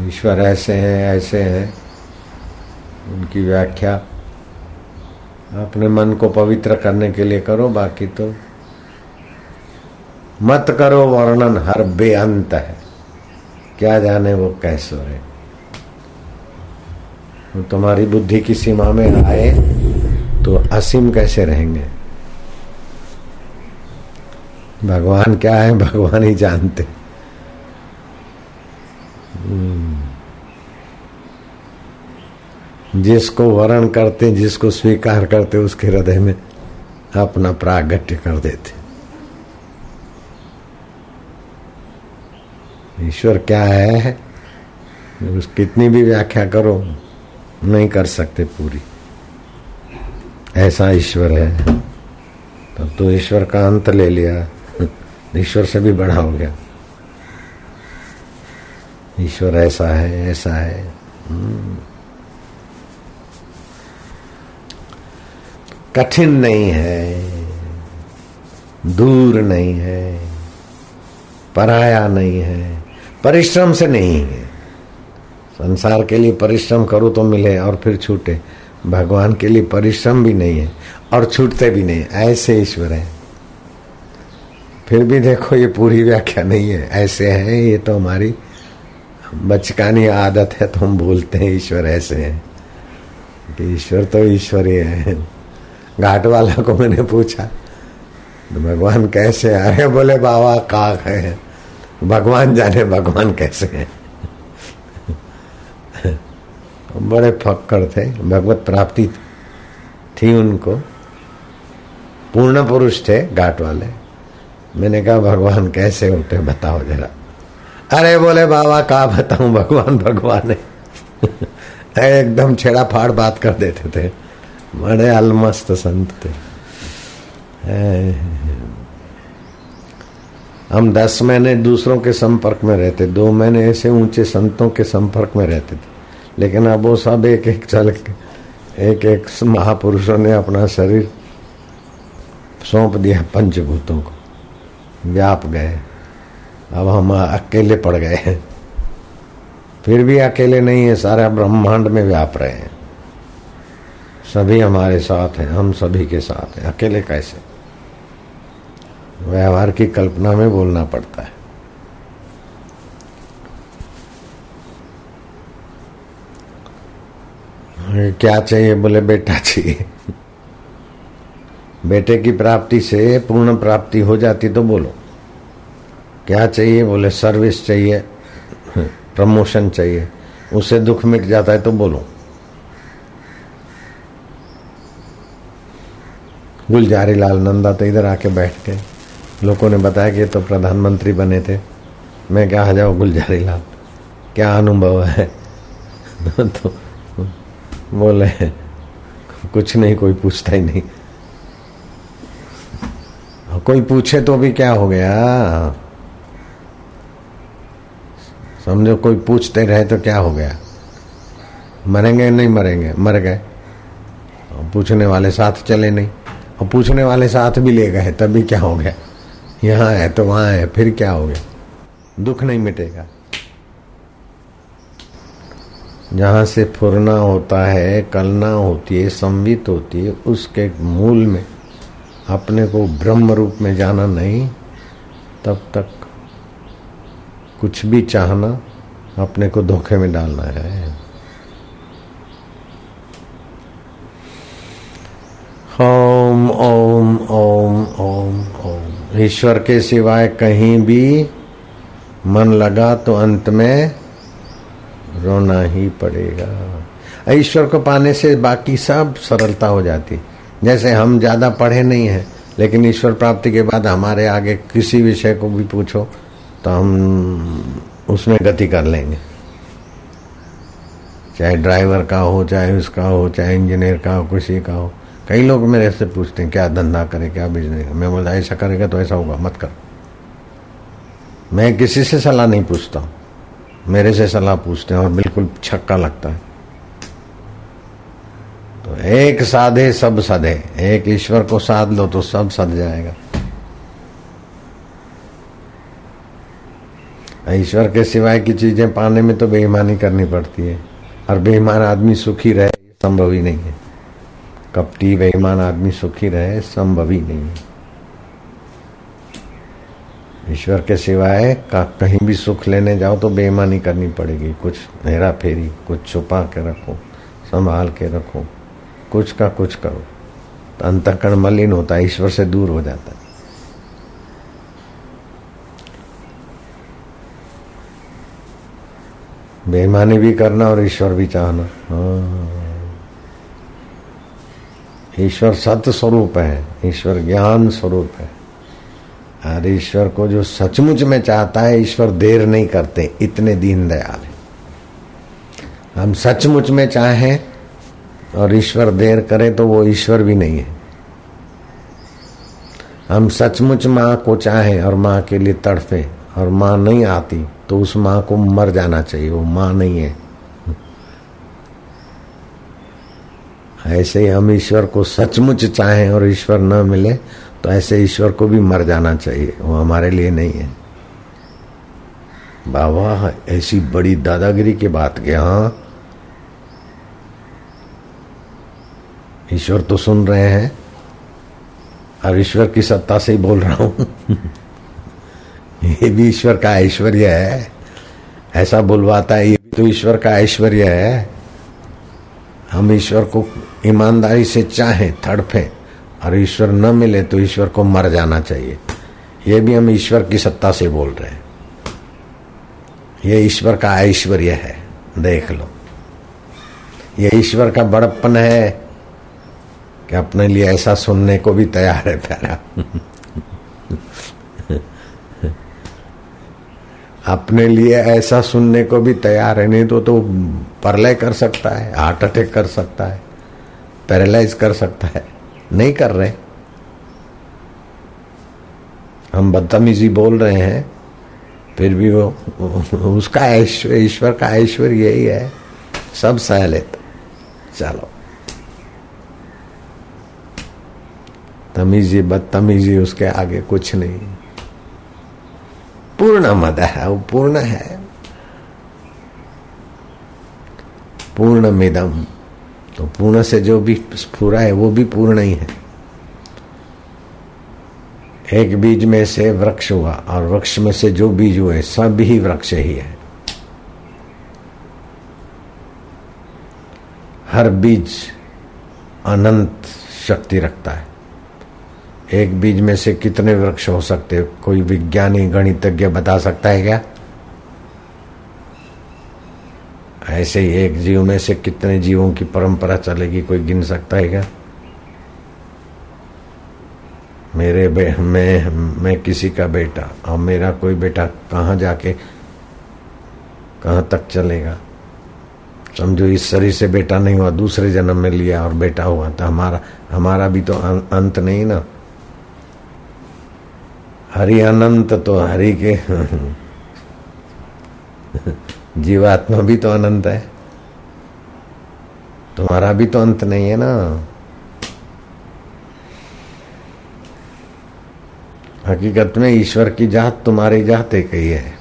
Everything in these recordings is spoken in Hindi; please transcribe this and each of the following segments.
ईश्वर ऐसे हैं ऐसे हैं। उनकी व्याख्या, अपने मन को पवित्र करने के लिए करो, बाकी तो मत करो, वर्णन हर बेअंत है। क्या जाने वो कैसे रहे। तुम्हारी बुद्धि की सीमा में आए तो असीम कैसे रहेंगे? भगवान क्या है, भगवान ही जानते। जिसको वर्ण करते, जिसको स्वीकार करते, उसके हृदय में अपना प्रागट्य कर देते। ईश्वर क्या है? उस कितनी भी व्याख्या करो, नहीं कर सकते पूरी। ऐसा ईश्वर है। तब तो ईश्वर का अंत ले लिया। ईश्वर से भी बड़ा हो गया। ईश्वर ऐसा है ऐसा है। कठिन नहीं है, दूर नहीं है, पराया नहीं है, परिश्रम से नहीं है। संसार के लिए परिश्रम करो तो मिले और फिर छूटे। भगवान के लिए परिश्रम भी नहीं है और छूटते भी नहीं। ऐसे ईश्वर है। फिर भी देखो, ये पूरी व्याख्या नहीं है। ऐसे है, ये तो हमारी बचकानी आदत है तो हम बोलते हैं ईश्वर ऐसे है। कि ईश्वर तो ईश्वर ही है। घाट वाला को मैंने पूछा तो भगवान कैसे अरे बोले, बाबा काक है। भगवान जाने भगवान कैसे है? बड़े फक्कर थे, भगवत प्राप्ति थी उनको। पूर्ण पुरुष थे घाट वाले। मैंने कहा, भगवान कैसे होते बताओ जरा। अरे, बोले, बाबा कहा बताऊँ? भगवान भगवान है। एकदम छेड़ा फाड़ बात कर देते थे। बड़े अलमस्त संत थे। हम दस महीने दूसरों के संपर्क में रहते, दो महीने ऐसे ऊँचे संतों के संपर्क में रहते थे। लेकिन अब वो सब एक एक चल एक एक महापुरुषों ने अपना शरीर सौंप दिया पंचभूतों को। व्याप गए। अब हम अकेले पड़ गए हैं। फिर भी अकेले नहीं है, सारे ब्रह्मांड में व्याप रहे हैं। सभी हमारे साथ हैं, हम सभी के साथ हैं। अकेले कैसे? व्यवहार की कल्पना में बोलना पड़ता है। क्या चाहिए? बोले, बेटा चाहिए। बेटे की प्राप्ति से पूर्ण प्राप्ति हो जाती तो बोलो। क्या चाहिए? बोले, सर्विस चाहिए, प्रमोशन चाहिए। उससे दुख मिट जाता है तो बोलो। गुलजारी लाल नंदा तो इधर आके बैठ के लोगों ने बताया कि तो प्रधानमंत्री बने थे। मैं क्या जाओ गुलजारी लाल, क्या अनुभव है? तो बोले, कुछ नहीं, कोई पूछता ही नहीं। कोई पूछे तो भी क्या हो गया? समझो, कोई पूछते रहे तो क्या हो गया? मरेंगे नहीं मरेंगे? मर गए। पूछने वाले साथ चले नहीं। और पूछने वाले साथ भी ले गए, तभी क्या हो गया? यहाँ है तो वहाँ है, फिर क्या हो गया? दुख नहीं मिटेगा। जहाँ से फुरना होता है, कलना होती है, संवित होती है, उसके मूल में अपने को ब्रह्म रूप में जाना नहीं, तब तक कुछ भी चाहना अपने को धोखे में डालना है। ओम ओम ओम ओम। ईश्वर के सिवाय कहीं भी मन लगा तो अंत में रोना ही पड़ेगा। ईश्वर को पाने से बाकी सब सरलता हो जाती। जैसे हम ज़्यादा पढ़े नहीं हैं, लेकिन ईश्वर प्राप्ति के बाद हमारे आगे किसी विषय को भी पूछो तो हम उसमें गति कर लेंगे। चाहे ड्राइवर का हो, चाहे उसका हो, चाहे इंजीनियर का हो, किसी का हो। कई लोग मेरे से पूछते हैं, क्या धंधा करे, क्या बिज़नेस मैं बोलता, ऐसा करेगा तो ऐसा होगा, मत कर। मैं किसी से सलाह नहीं पूछता मेरे से सलाह पूछते हैं और बिल्कुल छक्का लगता है। तो एक साधे सब सधे, एक ईश्वर को साध लो तो सब सध जाएगा। ईश्वर के सिवाय की चीज़ें पाने में तो बेईमानी करनी पड़ती है। और बेईमान आदमी सुखी रहे संभव ही नहीं है। कपटी बेईमान आदमी सुखी रहे, संभव ही नहीं। ईश्वर के सिवाय का कहीं भी सुख लेने जाओ तो बेईमानी करनी पड़ेगी। कुछ हेरा फेरी, कुछ छुपा के रखो, संभाल के रखो। कुछ का कुछ करो। तो अंतकरण मलिन होता है, ईश्वर से दूर हो जाता है। बेईमानी भी करना और ईश्वर भी चाहना। हाँ। ईश्वर सत्य स्वरूप है, ईश्वर ज्ञान स्वरूप है। और ईश्वर को जो सचमुच में चाहता है, ईश्वर देर नहीं करते, इतने दीन दयाल है। हम सचमुच में चाहें और ईश्वर देर करे तो वो ईश्वर भी नहीं है। हम सचमुच माँ को चाहें और माँ के लिए तड़फे और माँ नहीं आती तो उस माँ को मर जाना चाहिए, वो माँ नहीं है। ऐसे ही हम ईश्वर को सचमुच चाहें और ईश्वर न मिले तो ऐसे ईश्वर को भी मर जाना चाहिए। वो हमारे लिए नहीं है। बाबा, ऐसी बड़ी दादागिरी की बात के हाँ। ईश्वर तो सुन रहे हैं। और ईश्वर की सत्ता से ही बोल रहा हूँ। ये भी ईश्वर का ऐश्वर्य है। ऐसा बुलवाता है, ये भी तो ईश्वर का ऐश्वर्य है। हम ईश्वर को ईमानदारी से चाहें, तड़फे। और ईश्वर न मिले तो ईश्वर को मर जाना चाहिए। ये भी हम ईश्वर की सत्ता से बोल रहे हैं। ये ईश्वर का ऐश्वर्य है। देख लो। ये ईश्वर का बड़प्पन है कि अपने लिए ऐसा सुनने को भी तैयार है प्यारा। अपने लिए ऐसा सुनने को भी तैयार है, नहीं तो तो परलय कर सकता है, हार्ट अटैक कर सकता है। पैरालाइज कर सकता है। नहीं कर रहे। हम बदतमीजी बोल रहे हैं, फिर भी वो, उसका ऐश्वर्य ईश्वर का ऐश्वर्य यही है। सब सह लेते। चलो। तमीजी, बदतमीजी, उसके आगे कुछ नहीं। पूर्ण मद है, वो पूर्ण है। पूर्ण मिदम तो पूर्ण से जो भी पूरा है, वो भी पूर्ण ही है। एक बीज में से वृक्ष हुआ, और वृक्ष में से जो बीज हुए, सब ही वृक्ष ही है। हर बीज अनंत शक्ति रखता है। एक बीज में से कितने वृक्ष हो सकते कोई विज्ञानी, गणितज्ञ बता सकता है क्या? ऐसे ही एक जीव में से कितने जीवों की परंपरा चलेगी कोई गिन सकता है क्या? मेरे बे मैं मैं किसी का बेटा और मेरा कोई बेटा कहाँ जाके कहाँ तक चलेगा? समझो इस शरीर से बेटा नहीं हुआ दूसरे जन्म में लिया और बेटा हुआ तो हमारा हमारा भी तो अं-, अंत नहीं ना? हरि अनंत तो हरि के जीवात्मा भी तो अनंत है। तुम्हारा भी तो अंत नहीं है ना। हकीकत में ईश्वर की जात तुम्हारी जात एक ही है।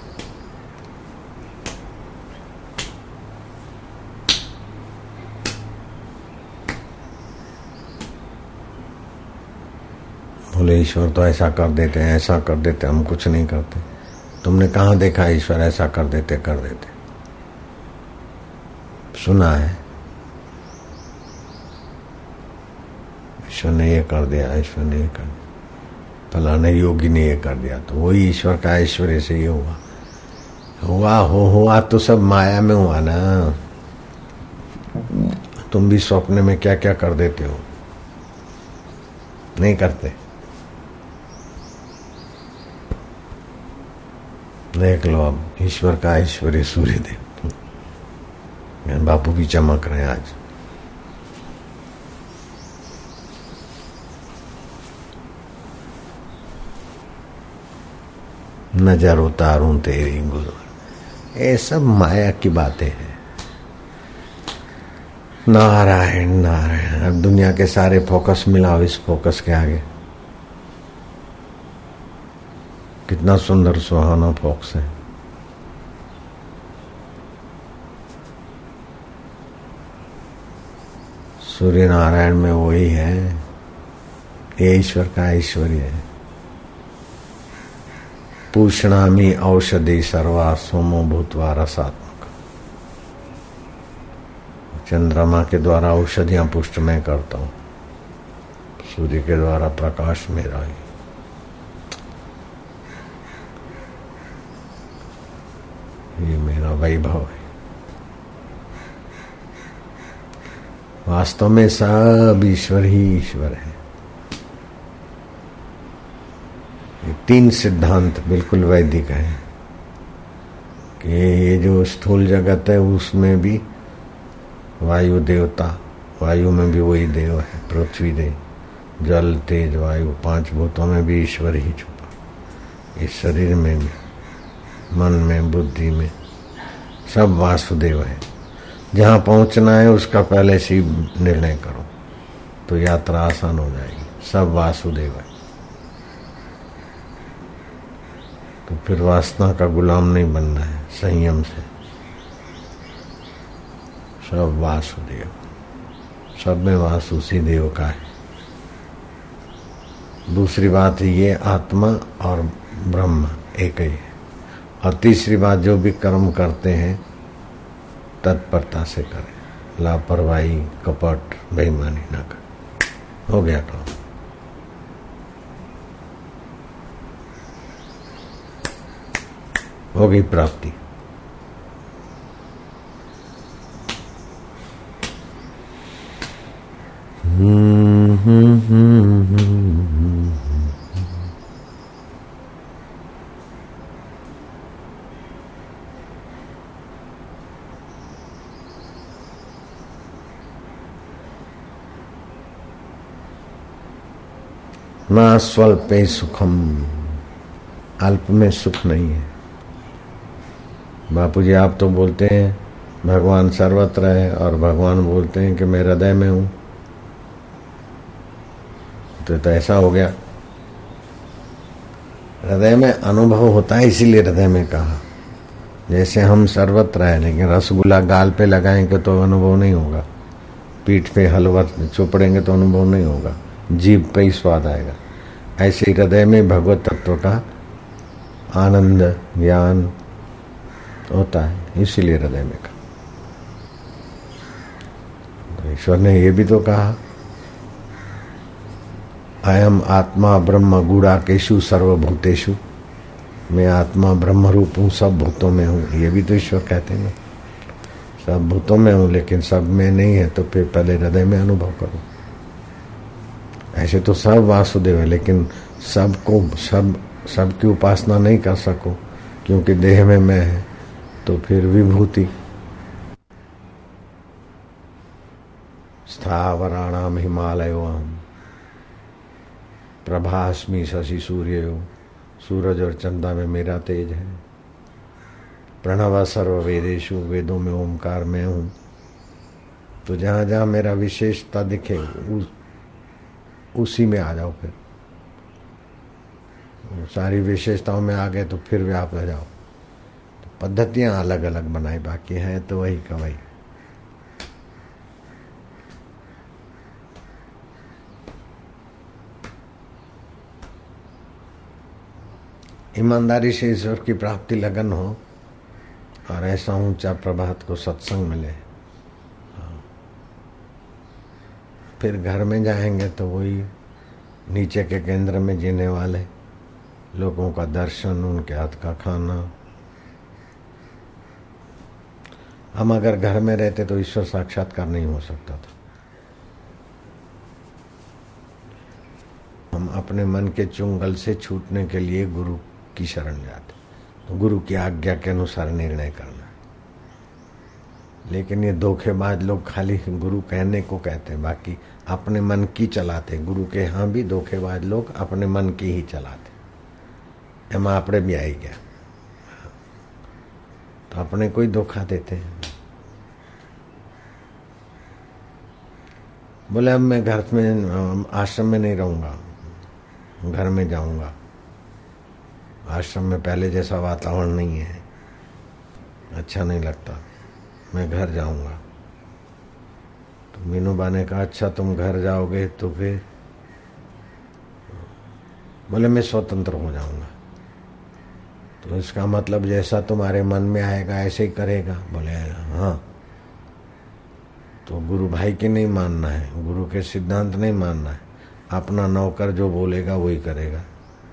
बोले, ईश्वर तो ऐसा कर देते हैं, ऐसा कर देते हम कुछ नहीं करते। तुमने कहा देखा ईश्वर ऐसा कर देते कर देते? सुना है। ईश्वर ने ये कर दिया, ईश्वर ने ये कर दिया। फलाने योगी ने ये कर दिया तो वही ईश्वर का ऐश्वर्य से ये हुआ। हुआ, हो, हुआ तो सब माया में हुआ ना। तुम भी स्वप्न में क्या क्या कर देते हो? नहीं करते? देख लो अब, ईश्वर का ऐश्वर्य सूर्य देव बापू भी चमक रहे हैं आज। नज़र उतारू तेरी गुरु ये सब माया की बातें हैं। नारायण नारायण, अब दुनिया के सारे फोकस मिलाओ इस फोकस के आगे। कितना सुंदर सुहाना फोक्स है। सूर्य नारायण में वही है। ये ईश्वर का ऐश्वर्य है। पूषणामी औषधि सर्वा सोमो भूतवा रसात्मक। चंद्रमा के द्वारा औषधियाँ पुष्ट मैं करता हूँ। सूर्य के द्वारा प्रकाश मेरा ही। ये मेरा वैभव है। वास्तव में सब ईश्वर ही ईश्वर है। ये तीन सिद्धांत बिल्कुल वैदिक है कि ये जो स्थूल जगत है, उसमें भी वायु देवता, वायु में भी वही देव है, पृथ्वी देव, जल, तेज, वायु, पाँच भूतों में भी ईश्वर ही छुपा। इस शरीर में भी, मन में, बुद्धि में सब वासुदेव है। जहाँ पहुँचना है, उसका पहले से निर्णय करो। तो यात्रा आसान हो जाएगी। सब वासुदेव है। तो फिर वासना का गुलाम नहीं बनना है, संयम से। सब वासुदेव। सब में वास उसी देव का है। दूसरी बात ये, आत्मा और ब्रह्म एक ही है। और तीसरी बात, जो भी कर्म करते हैं तत्परता से करें। लापरवाही, कपट, बेईमानी ना कर। हो गया काम। हो गई प्राप्ति। हम्म हम्म हम्म हम्म ना स्वल्पे सुखम। अल्प में सुख नहीं है। बापू जी आप तो बोलते हैं भगवान सर्वत्र है और भगवान बोलते हैं कि मैं हृदय में हूँ। तो, तो ऐसा हो गया। हृदय में अनुभव होता है इसीलिए हृदय में कहा। जैसे हम सर्वत्र है लेकिन रसगुल्ला गाल पे लगाएँगे तो अनुभव नहीं होगा। पीठ पे हलवा चुपड़ेंगे तो अनुभव नहीं होगा। जीव पे ही स्वाद आएगा। ऐसे हृदय में भगवत तत्व का आनंद, ज्ञान होता है, इसीलिए हृदय में कहा। तो ईश्वर ने ये भी तो कहा, अयम आत्मा ब्रह्म गुड़ा केशु सर्वभूतेशु मैं आत्मा ब्रह्म रूप हूँ सब भूतों में हूँ। ये भी तो ईश्वर कहते हैं। सब भूतों में हूँ, लेकिन सब में नहीं है तो फिर पहले हृदय में अनुभव करो। ऐसे तो सब वासुदेव है, लेकिन सबको, सब, सबकी उपासना नहीं कर सको, क्योंकि देह में मैं है तो फिर विभूति। स्थावराणाम हिमालयोम प्रभास्मी शशि सूर्य सूरज और चंदा में मेरा तेज है। प्रणव सर्व वेदेशु वेदों में ओमकार में हूँ। तो जहाँ जहाँ मेरा विशेषता दिखे, उस उसी में आ जाओ फिर। सारी विशेषताओं में आ गए तो फिर व्याप हो जाओ। तो पद्धतियाँ अलग अलग बनाई, बाकी हैं तो वही का वही। ईमानदारी से ईश्वर की प्राप्ति लगन हो और ऐसा ऊँचा प्रभात को सत्संग मिले। फिर घर में जाएँगे तो वही नीचे के केंद्र में जीने वाले, लोगों का दर्शन, उनके हाथ का खाना। हम अगर घर में रहते तो ईश्वर साक्षात्कार नहीं हो सकता था। हम अपने मन के चुंगल से छूटने के लिए गुरु की शरण जाते। तो गुरु की आज्ञा के अनुसार निर्णय करना। लेकिन ये धोखेबाज लोग खाली गुरु कहने को कहते हैं, बाकी अपने मन की चलाते गुरु के यहाँ भी धोखेबाज लोग अपने मन की ही चलाते आपने भी आई गया। तो अपने कोई धोखा देते हैं। बोले, अब मैं घर में, आश्रम में नहीं रहूँगा। घर में जाऊँगा। आश्रम में पहले जैसा वातावरण नहीं है। अच्छा नहीं लगता। मैं घर जाऊँगा। तो मीनूबा ने कहा अच्छा तुम घर जाओगे तो फिर बोले मैं स्वतंत्र हो जाऊँगा। तो इसका मतलब जैसा तुम्हारे मन में आएगा, ऐसे ही करेगा। बोले हाँ। तो गुरु भाई के नहीं मानना है, गुरु के सिद्धांत नहीं मानना है। अपना नौकर जो बोलेगा, वही करेगा।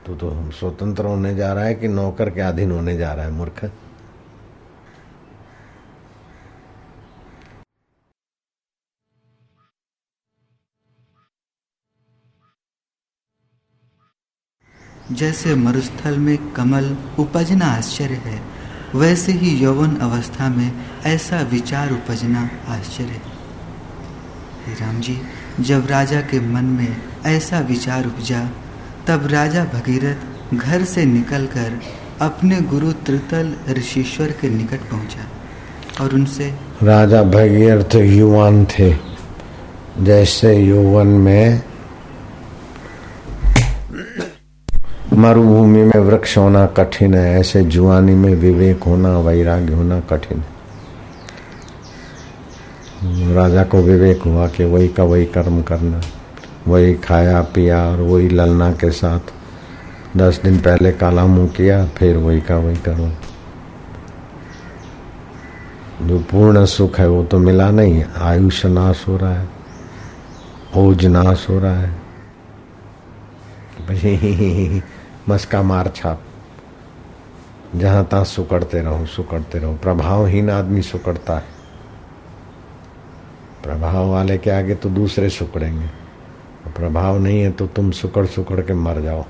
तो तो हम स्वतंत्र होने जा रहा है कि नौकर के अधीन होने जा रहा है, मूर्ख। जैसे मरुस्थल में कमल उपजना आश्चर्य है, वैसे ही यौवन अवस्था में ऐसा विचार उपजना आश्चर्य है। राम जी जब राजा के मन में ऐसा विचार उपजा, तब राजा भगीरथ घर से निकलकर अपने गुरु त्रितल ऋषिश्वर के निकट पहुँचा और उनसे, राजा भगीरथ युवान थे। जैसे यौवन में मरुभूमि में वृक्ष होना कठिन है, ऐसे जुआनी में विवेक होना, वैराग्य होना कठिन है। राजा को विवेक हुआ कि वही का वही कर्म करना, वही खाया, पिया और वही ललना के साथ दस दिन पहले काला मुँह किया, फिर वही का वही करो जो पूर्ण सुख है वो तो मिला नहीं, आयुष नाश हो रहा है, ओज नाश हो रहा है। मस्का मार छाप। जहाँ तहां सुकड़ते रहो सुकड़ते रहो। प्रभावहीन आदमी सुकड़ता है। प्रभाव वाले के आगे तो दूसरे सुकड़ेंगे। प्रभाव नहीं है तो तुम सुकड़ सुकड़ के मर जाओ।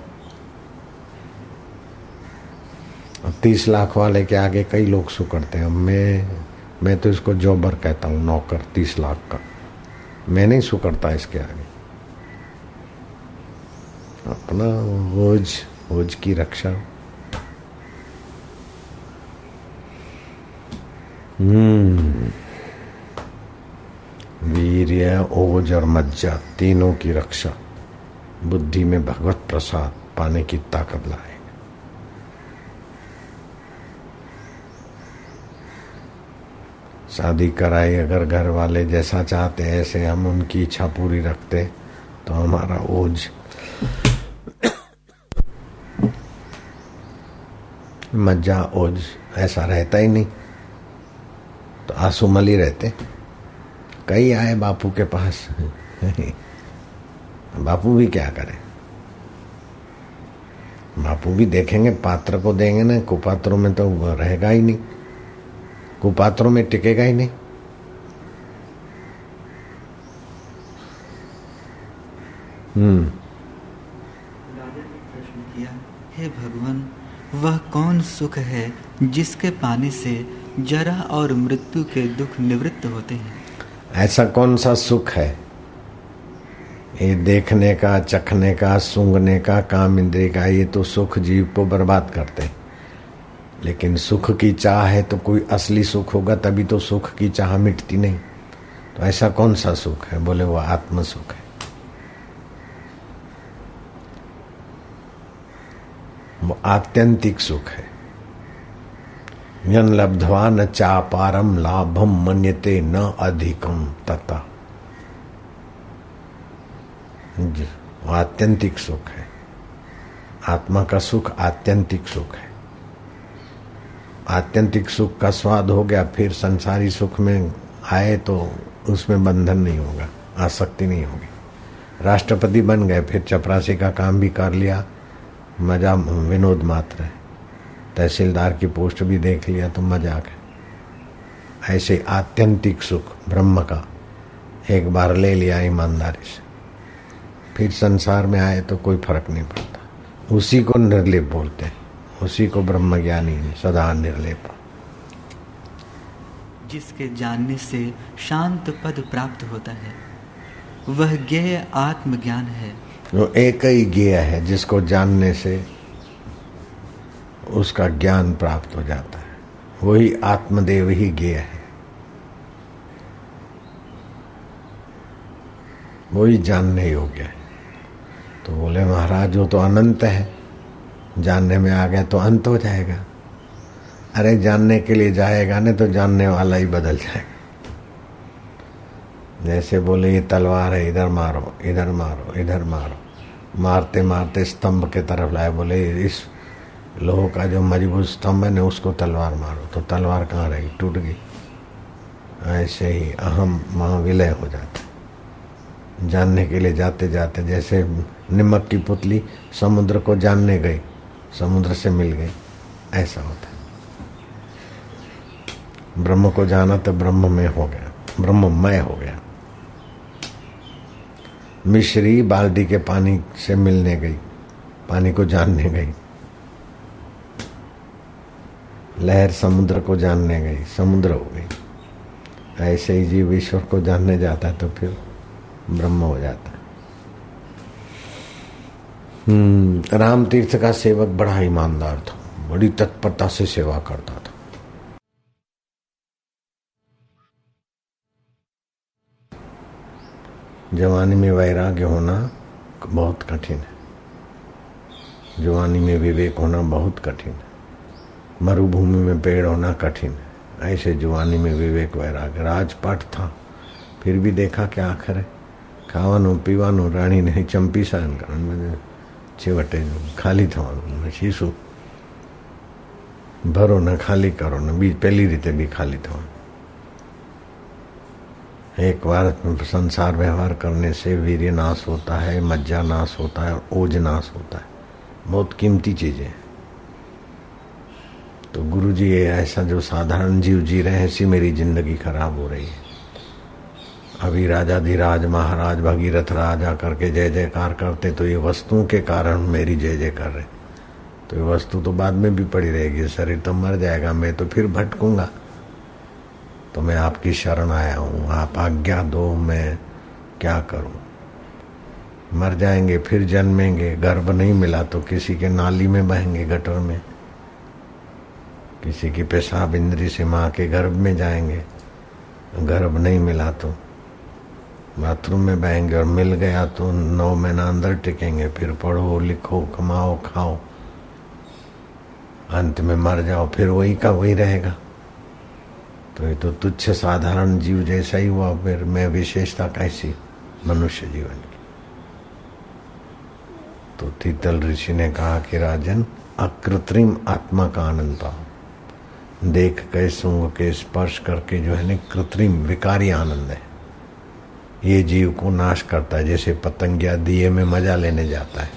तीस लाख वाले के आगे कई लोग सुकड़ते हैं। मैं मैं तो इसको जॉबर कहता हूँ, नौकर, तीस लाख का। मैं नहीं सुकड़ता इसके आगे। अपना रोज ओज की रक्षा। हम्म। ओज और मज्जा तीनों की रक्षा। बुद्धि में भगवत प्रसाद पाने की ताकत लाए। शादी कराई अगर घर वाले जैसा चाहते ऐसे हम उनकी इच्छा पूरी रखते तो हमारा ओझ मज्जा, ओज, ऐसा रहता ही नहीं। तो आँसू ही रहते। कई आए बापू के पास। बापू भी क्या करे? बापू भी देखेंगे, पात्र को देंगे ना, कुपात्रों में तो रहेगा ही नहीं। कुपात्रों में टिकेगा ही नहीं। हम्म। हे भगवान वह कौन सुख है जिसके पाने से जरा और मृत्यु के दुख निवृत्त होते हैं? ऐसा कौन सा सुख है? ये देखने का, चखने का, सूंघने का, काम इंद्रिय का, ये तो सुख जीव को बर्बाद करते हैं। लेकिन सुख की चाह है तो कोई असली सुख होगा, तभी तो सुख की चाह मिटती नहीं। तो ऐसा कौन सा सुख है? बोले वो आत्म सुख है। आत्यंतिक सुख है। यन लब्धवा न चापारम लाभम मन्यते न अधिकम तथा। आत्यंतिक सुख है। आत्मा का सुख आत्यंतिक सुख है। आत्यंतिक सुख का स्वाद हो गया, फिर संसारी सुख में आए तो उसमें बंधन नहीं होगा, आसक्ति नहीं होगी। राष्ट्रपति बन गए, फिर चपरासी का काम भी कर लिया मज़ा, विनोद मात्र है। तहसीलदार की पोस्ट भी देख लिया तो मज़ाक है। ऐसे आत्यंतिक सुख, ब्रह्म का, एक बार ले लिया ईमानदारी से। फिर संसार में आए तो कोई फ़र्क नहीं पड़ता। उसी को निर्लिप बोलते हैं। उसी को ब्रह्म ज्ञानी सदा निर्लेप। जिसके जानने से शांत पद प्राप्त होता है, वह ज्ञेय आत्मज्ञान है। वो एक ही ज्ञ है जिसको जानने से उसका ज्ञान प्राप्त हो जाता है। वही आत्मदेव ही ज्ञ है। वही जानने योग्य है। तो बोले, महाराज, वो तो अनंत है। जानने में आ गया तो अंत हो जाएगा। अरे, जानने के लिए जाएगा ना तो जानने वाला ही बदल जाएगा। जैसे बोले, ये तलवार है, इधर मारो इधर मारो इधर मारो। मारते मारते स्तंभ के तरफ़ लाए, बोले, इस लोह का जो मज़बूत स्तंभ है ना, उसको तलवार मारो। तो तलवार कहाँ रही? टूट गई। ऐसे ही अहम वहाँ विलय हो जाता जानने के लिए जाते जाते जैसे निमक की पुतली समुद्र को जानने गई, समुद्र से मिल गई, ऐसा होता है। ब्रह्म को जाना तो ब्रह्म में हो गया ब्रह्म ब्रह्ममय हो गया। मिश्री बाल्टी के पानी से मिलने गई पानी को जानने गई। लहर समुद्र को जानने गई समुद्र हो गई। ऐसे ही जीव ईश्वर को जानने जाता है तो फिर ब्रह्म हो जाता है। हम्म, राम तीर्थ का सेवक बड़ा ईमानदार था बड़ी तत्परता से सेवा करता जवानी में वैराग्य होना बहुत कठिन है जवानी में विवेक होना बहुत कठिन है मरुभूमि में पेड़ होना कठिन है ऐसे जवानी में विवेक वैराग्य राजपाट था फिर भी देखा क्या आखिर है ખાવાનું પીવાનું રાણી નહીં ચંપી સાન કારણ છેવટે ખાલી થવાનું શીશું ભરો ને ખાલી કરો ને બીજ પહેલી રીતે બી ખાલી થવાનું एक बार संसार व्यवहार करने से वीर्य नाश होता है, मज्जा नाश होता है और ओज नाश होता है। बहुत कीमती चीज़ें तो गुरु जी ये ऐसा जो साधारण जीव जी रहे ऐसी मेरी ज़िंदगी खराब हो रही है। अभी राजा धीराज, महाराज, भगीरथ राजा करके जय जयकार करते तो ये वस्तुओं के कारण मेरी जय जय कर रहे तो ये वस्तु तो बाद में भी पड़ी रहेगी, शरीर तो मर जाएगा, मैं तो फिर भटकूँगा। तो मैं आपकी शरण आया हूँ। आप आज्ञा दो, मैं क्या करूँ? मर जाएँगे, फिर जन्मेंगे। गर्भ नहीं मिला तो किसी के नाली में बहेंगे, गटर में। किसी की पेशाब इंद्री से माँ के गर्भ में जाएँगे। गर्भ नहीं मिला तो बाथरूम में बहेंगे और मिल गया तो नौ महीना अंदर टिकेंगे। फिर पढ़ो, लिखो, कमाओ, खाओ। अंत में मर जाओ, फिर वही का वही रहेगा। तो ये तो तुच्छ साधारण जीव जैसा ही हुआ, फिर मैं विशेषता कैसी? मनुष्य जीवन की। तो तीतल ऋषि ने कहा कि राजन, अकृत्रिम आत्मा का आनंद पाओ। देख के सुंग के स्पर्श करके जो है ना, कृत्रिम, विकारी आनंद है। ये जीव को नाश करता है, जैसे पतंगिया दिए में मज़ा लेने जाता है।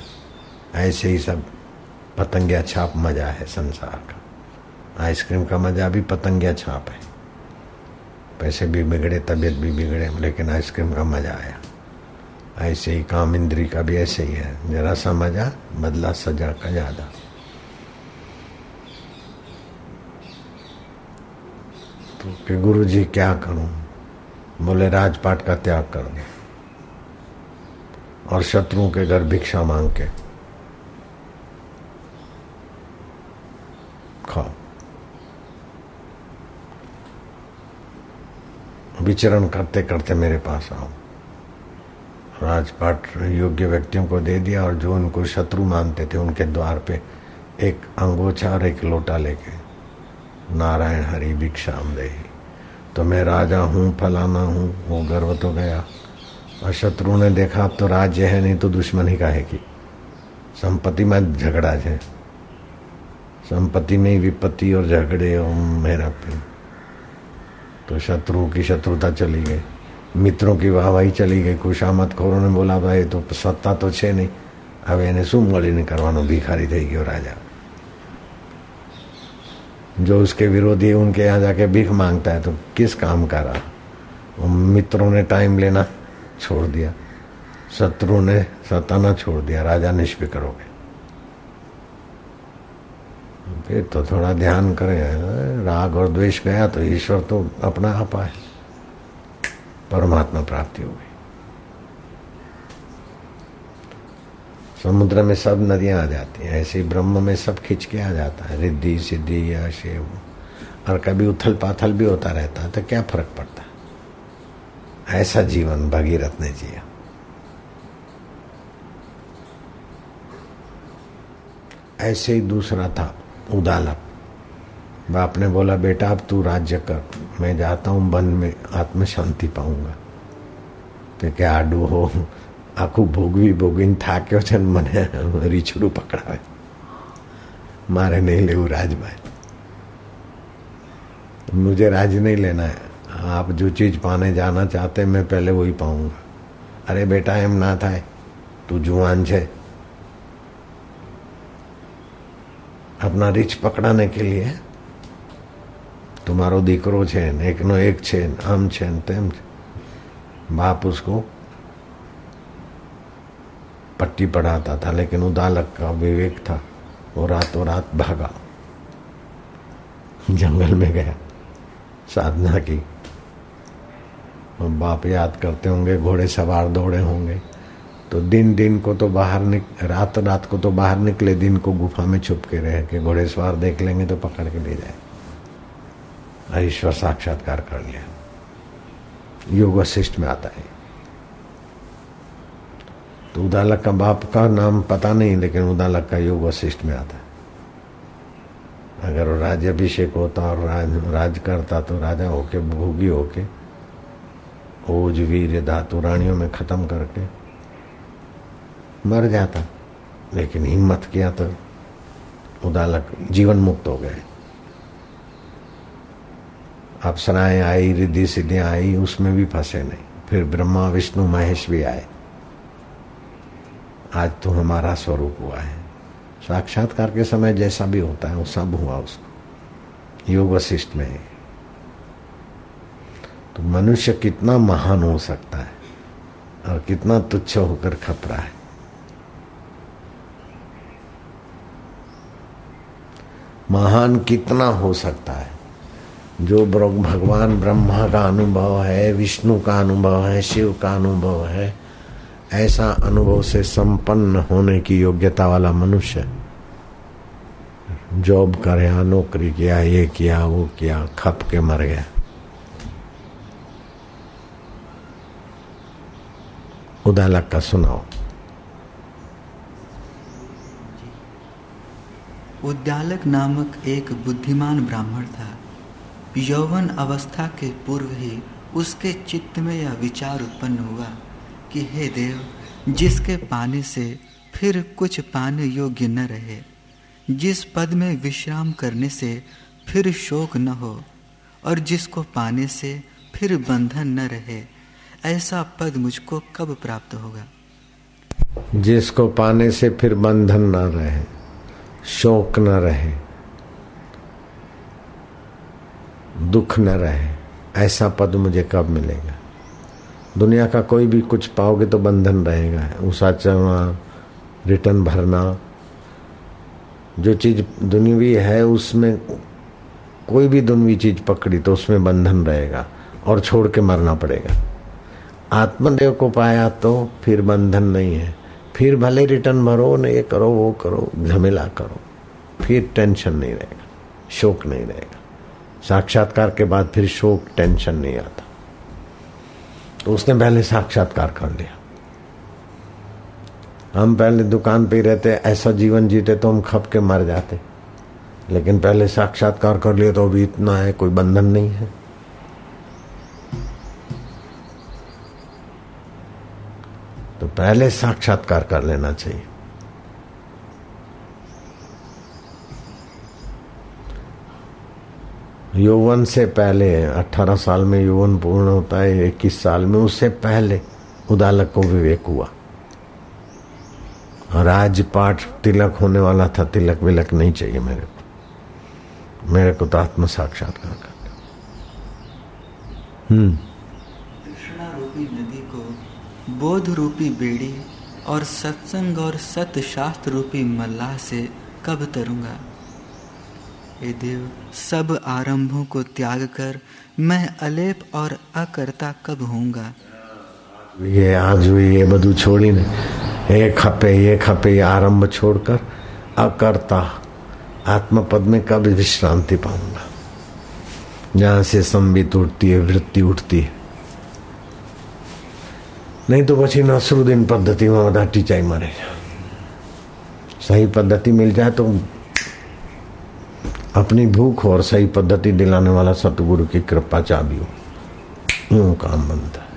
ऐसे ही सब पतंगिया छाप मज़ा है संसार का। आइसक्रीम का मज़ा भी पतंगिया छाप है। पैसे भी बिगड़े, तबीयत भी बिगड़े, लेकिन आइसक्रीम का मज़ा आया। ऐसे ही काम इंद्री का भी ऐसे ही है। जरा सा मज़ा, बदला सजा का ज़्यादा। तो कि गुरु जी क्या करूँ? बोले, राजपाट का त्याग कर दो। और शत्रुओं के घर भिक्षा मांग के खाओ विचरण करते करते मेरे पास आओ। राजपाट योग्य व्यक्तियों को दे दिया और जो उनको शत्रु मानते थे, उनके द्वार पे एक अंगोछा और एक लोटा लेके, नारायण हरि भिक्षाम दे। तो मैं राजा हूँ, फलाना हूँ, वो गर्व तो गया। और शत्रु ने देखा, अब तो राज्य है, नहीं तो दुश्मनी का है कि? संपत्ति में झगड़ा है। संपत्ति में ही विपत्ति और झगड़े और मेरा पिंड तो शत्रुओं की शत्रुता चली गई मित्रों की वाहवाही चली गई खुशामत खोरों ने बोला भाई तो सत्ता तो छे नहीं હવે એને શું મળીને કરવાનો भिखारी થઈ ગયો राजा जो उसके विरोधी उनके यहाँ जाके भीख मांगता है तो किस काम का रहा मित्रों ने टाइम लेना छोड़ दिया शत्रु ने सताना छोड़ दिया राजा निष्फिक्र हो गए फिर तो थोड़ा ध्यान करें। राग और द्वेष गया तो ईश्वर तो अपना आप आए। परमात्मा प्राप्ति हो गई। समुद्र में सब नदियाँ आ जाती हैं। ऐसे ब्रह्म में सब खिंच के आ जाता है। रिद्धि, सिद्धि या शिव और कभी उथल पाथल भी होता रहता है तो क्या फ़र्क पड़ता है? ऐसा जीवन भगीरथ ने जिया। ऐसे ही दूसरा था। उदालक बाप ने बोला बेटा अब तू राज्य कर मैं जाता हूं वन में आत्म शांति पाऊंगा તે કે આડું હો આખું ભોગવી ભોગવીને થાક્યો છે ને મને રીછડું પકડાવે મારે नहीं લેવું राजभाई मुझे राज नहीं लेना है आप जो चीज पाने जाना चाहते हैं मैं पहले वही पाऊंगा अरे बेटा एम ना થાય તું જુવાન છે अपना રીછ पकड़ाने के लिए। तुम्हारो दीकरो છે एक नो एक છે आम આમ तेम ને बाप उसको पट्टी पढ़ाता था, लेकिन उदालक का विवेक था, वो रातों रात भागा। जंगल में गया, साधना की। और बाप याद करते होंगे, घोड़े सवार दौड़े होंगे। तो दिन दिन को तो बाहर निक, रात रात को तो बाहर निकले, दिन को गुफा में छुप के रहे कि घोड़े सवार देख लेंगे तो पकड़ के ले जाए। ईश्वर साक्षात्कार कर लिया। योग वशिष्ठ में आता है। तो उदालक का बाप का नाम पता नहीं, लेकिन उदालक का योग वशिष्ठ में आता है। अगर राज्य अभिषेक होता और राज राज करता तो राजा होके, भोगी होके ओज वीर धातु रानियों में खत्म करके मर जाता लेकिन हिम्मत किया तो उदालक जीवन मुक्त हो गए। अप्सराएँ आई, रिद्धि सिद्धियाँ आई, उसमें भी फंसे नहीं। फिर ब्रह्मा, विष्णु, महेश भी आए। आज तो हमारा स्वरूप हुआ है। साक्षात्कार के समय जैसा भी होता है, वो सब हुआ उसको। योग वशिष्ठ में तो मनुष्य कितना महान हो सकता है और कितना तुच्छ होकर खपरा है। महान कितना हो सकता है? जो भगवान ब्रह्मा का अनुभव है, विष्णु का अनुभव है, शिव का अनुभव है, ऐसा अनुभव से संपन्न होने की योग्यता वाला मनुष्य, जॉब करे, नौकरी किया, ये किया, वो किया, खप के मर गया। उदालक का सुनाओ। उद्यालक नामक एक बुद्धिमान ब्राह्मण था। यौवन अवस्था के पूर्व ही उसके चित्त में यह विचार उत्पन्न हुआ कि हे देव, जिसके पाने से फिर कुछ पाने योग्य न रहे, जिस पद में विश्राम करने से फिर शोक न हो, और जिसको पाने से फिर बंधन न रहे, ऐसा पद मुझको कब प्राप्त होगा? जिसको पाने से फिर बंधन न रहे। शोक न रहे, दुख न रहे, ऐसा पद मुझे कब मिलेगा? दुनिया का कोई भी कुछ पाओगे तो बंधन रहेगा। ऊषा चढ़ना, रिटर्न भरना, जो चीज़ दुनियावी है, उसमें कोई भी दुनियावी चीज़ पकड़ी तो उसमें बंधन रहेगा और छोड़ के मरना पड़ेगा। आत्मदेव को पाया तो फिर बंधन नहीं है। फिर भले रिटर्न भरो ये करो, वो करो, झमेला करो। फिर टेंशन नहीं रहेगा, शोक नहीं रहेगा। साक्षात्कार के बाद फिर शोक, टेंशन नहीं आता। तो उसने पहले साक्षात्कार कर लिया। हम पहले दुकान पे रहते, ऐसा जीवन जीते तो हम खप के मर जाते। लेकिन पहले साक्षात्कार कर लिए तो अभी इतना है, कोई बंधन नहीं है। पहले साक्षात्कार कर लेना चाहिए। यौवन से पहले 18 साल में यौवन पूर्ण होता है 21 साल में, उससे पहले उदालक को विवेक हुआ। राजपाठ तिलक होने वाला था, तिलक विलक नहीं चाहिए मेरे को। मेरे को तो आत्म साक्षात्कार कर हम्म कृष्णा रूपी नदी को बोध रूपी बेड़ी और सत्संग और सत शास्त्र रूपी मल्लाह से कब तरूँगा? हे देव, सब आरंभों को त्याग कर मैं अलेप और अकर्ता कब होऊँगा? ये आज हुई ये बधु छोड़ी ने, ये खपे ये खपे, ये आरंभ छोड़कर अकर्ता आत्म पद में कब विश्रांति पाऊँगा। जहाँ से संबित उठती है, वृत्ति उठती है। नहीं નહીં તો પછી पद्धति में બધા ટીચાઈ મરે सही पद्धति मिल जाए तो अपनी भूख और सही पद्धति दिलाने वाला सतगुरु की कृपा चाबी हो। यूँ काम बनता है।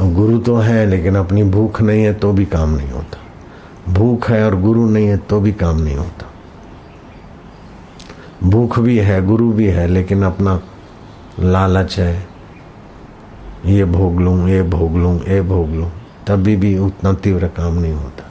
और गुरु तो है, लेकिन अपनी भूख नहीं है तो भी काम नहीं होता। भूख है और गुरु नहीं है तो भी काम नहीं होता। भूख भी है, गुरु भी है, लेकिन अपना लालच है ये भोग लूँ, ये भोग लूँ, ये भोग लूँ, तभी भी उतना तीव्र काम नहीं होता।